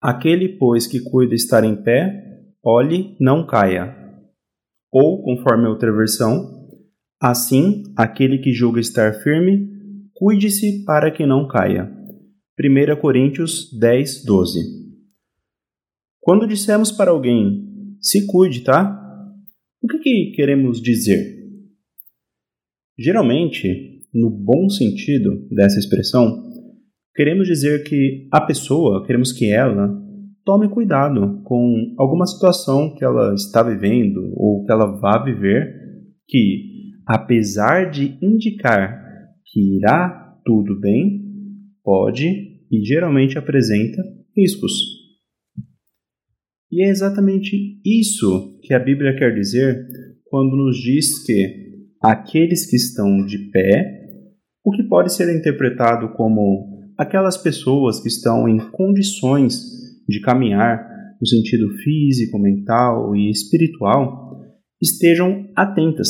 Aquele, pois, que cuida estar em pé, olhe, não caia. Ou, conforme outra versão, assim, aquele que julga estar firme, cuide-se para que não caia. 1 Coríntios 10, 12. Quando dissemos para alguém, se cuide, tá? O que, que queremos dizer? Geralmente, no bom sentido dessa expressão, queremos dizer que a pessoa, queremos que ela tome cuidado com alguma situação que ela está vivendo ou que ela vá viver, que apesar de indicar que irá tudo bem, pode e geralmente apresenta riscos. E é exatamente isso que a Bíblia quer dizer quando nos diz que aqueles que estão de pé, o que pode ser interpretado como aquelas pessoas que estão em condições de caminhar no sentido físico, mental e espiritual, estejam atentas,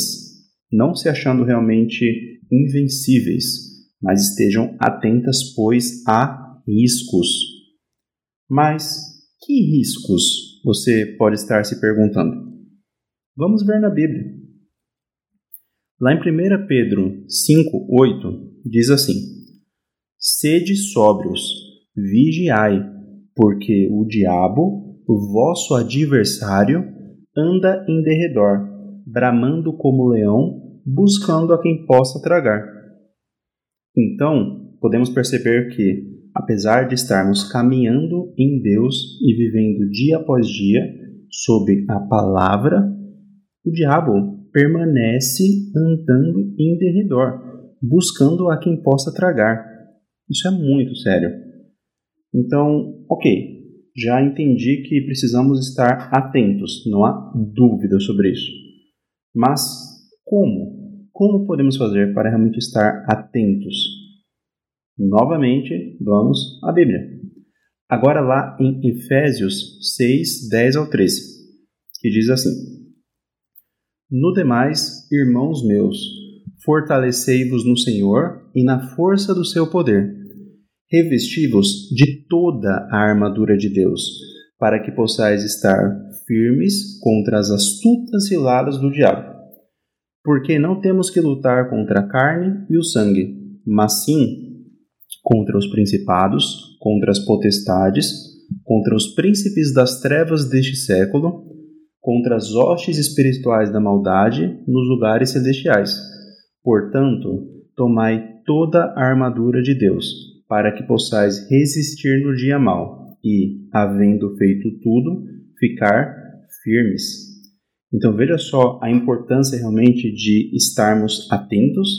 não se achando realmente invencíveis, mas estejam atentas, pois há riscos. Mas que riscos você pode estar se perguntando? Vamos ver na Bíblia. Lá em 1 Pedro 5, 8, diz assim: Sede sóbrios, vigiai, porque o diabo, o vosso adversário, anda em derredor, bramando como leão, buscando a quem possa tragar. Então, podemos perceber que, apesar de estarmos caminhando em Deus e vivendo dia após dia sob a palavra, o diabo permanece andando em derredor, buscando a quem possa tragar. Isso é muito sério. Então, ok, já entendi que precisamos estar atentos, não há dúvida sobre isso. Mas como? Como podemos fazer para realmente estar atentos? Novamente, vamos à Bíblia. Agora lá em Efésios 6, 10 ao 13, que diz assim: no demais, irmãos meus, fortalecei-vos no Senhor e na força do seu poder. Revesti-vos de toda a armadura de Deus, para que possais estar firmes contra as astutas ciladas do diabo. Porque não temos que lutar contra a carne e o sangue, mas sim contra os principados, contra as potestades, contra os príncipes das trevas deste século contra as hostes espirituais da maldade nos lugares celestiais. Portanto, tomai toda a armadura de Deus, para que possais resistir no dia mau e, havendo feito tudo, ficar firmes. Então veja só a importância realmente de estarmos atentos,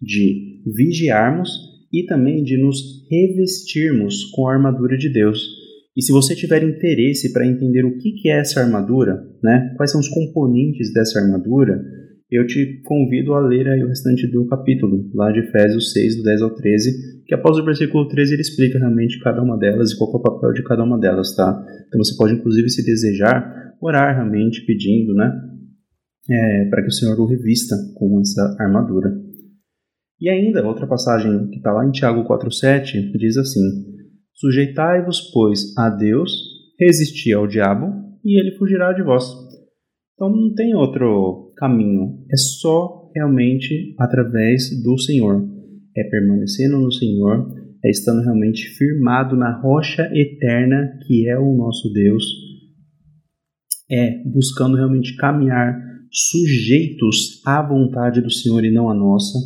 de vigiarmos e também de nos revestirmos com a armadura de Deus e se você tiver interesse para entender o que é essa armadura, né, quais são os componentes dessa armadura, eu te convido a ler aí o restante do capítulo, lá de Efésios 6, do 10 ao 13, que após o versículo 13 ele explica realmente cada uma delas e qual é o papel de cada uma delas, tá? Então você pode, inclusive, se desejar, orar realmente pedindo, né, é, para que o Senhor o revista com essa armadura. E ainda, outra passagem que está lá em Tiago 4,7 diz assim: Sujeitai-vos, pois, a Deus, resisti ao diabo, e ele fugirá de vós. Então não tem outro caminho, é só realmente através do Senhor. É permanecendo no Senhor, é estando realmente firmado na rocha eterna que é o nosso Deus, é buscando realmente caminhar sujeitos à vontade do Senhor e não à nossa,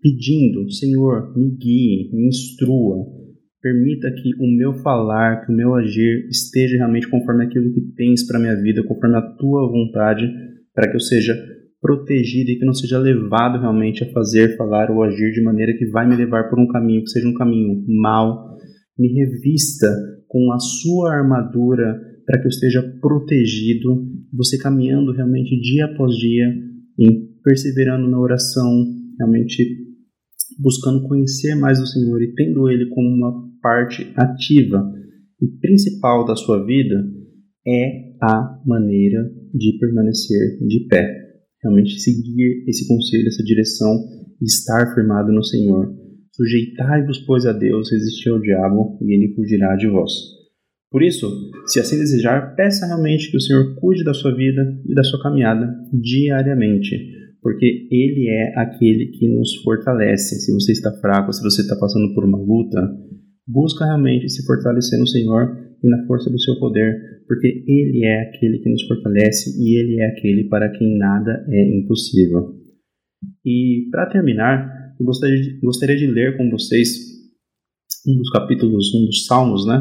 pedindo, Senhor, me guie, me instrua, Permita que o meu falar, que o meu agir esteja realmente conforme aquilo que tens para minha vida, conforme a tua vontade, para que eu seja protegido e que não seja levado realmente a fazer, falar ou agir de maneira que vai me levar por um caminho que seja um caminho mau. Me revista com a sua armadura para que eu esteja protegido, você caminhando realmente dia após dia, em perseverando na oração, realmente buscando conhecer mais o Senhor e tendo Ele como uma parte ativa e principal da sua vida é a maneira de permanecer de pé. Realmente seguir esse conselho, essa direção e estar firmado no Senhor. Sujeitai-vos, pois, a Deus, resistir ao diabo e ele fugirá de vós. Por isso, se assim desejar, peça realmente que o Senhor cuide da sua vida e da sua caminhada diariamente, porque Ele é aquele que nos fortalece. Se você está fraco, se você está passando por uma luta, busca realmente se fortalecer no Senhor e na força do seu poder, porque Ele é aquele que nos fortalece e Ele é aquele para quem nada é impossível. E para terminar, eu gostaria de, gostaria de ler com vocês um dos capítulos, um dos Salmos, né?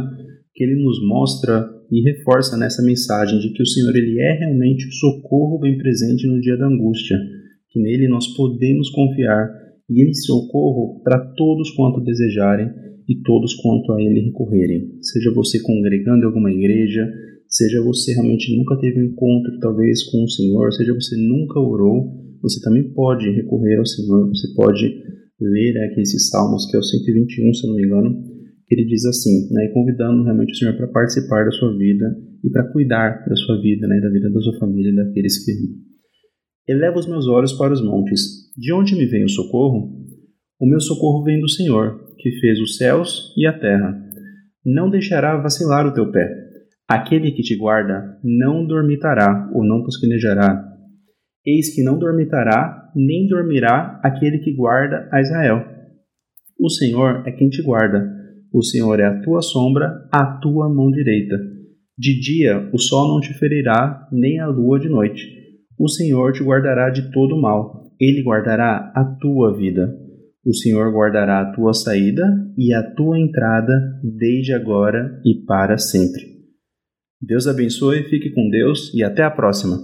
Que ele nos mostra e reforça nessa mensagem de que o Senhor ele é realmente o socorro bem presente no dia da angústia, que nele nós podemos confiar e ele socorro para todos quanto desejarem e todos quanto a ele recorrerem. Seja você congregando em alguma igreja, seja você realmente nunca teve um encontro talvez com o Senhor, seja você nunca orou, você também pode recorrer ao Senhor, você pode ler aqui esses salmos, que é o 121, se eu não me engano, que ele diz assim, né, convidando realmente o Senhor para participar da sua vida e para cuidar da sua vida, né, da vida da sua família, daqueles que amam. Eleva os meus olhos para os montes. De onde me vem o socorro? O meu socorro vem do Senhor, que fez os céus e a terra. Não deixará vacilar o teu pé. Aquele que te guarda não dormitará ou não tosquenejará. Eis que não dormitará, nem dormirá aquele que guarda a Israel. O Senhor é quem te guarda. O Senhor é a tua sombra, a tua mão direita. De dia o sol não te ferirá, nem a lua de noite. O Senhor te guardará de todo mal. Ele guardará a tua vida. O Senhor guardará a tua saída e a tua entrada desde agora e para sempre. Deus abençoe, fique com Deus e até a próxima.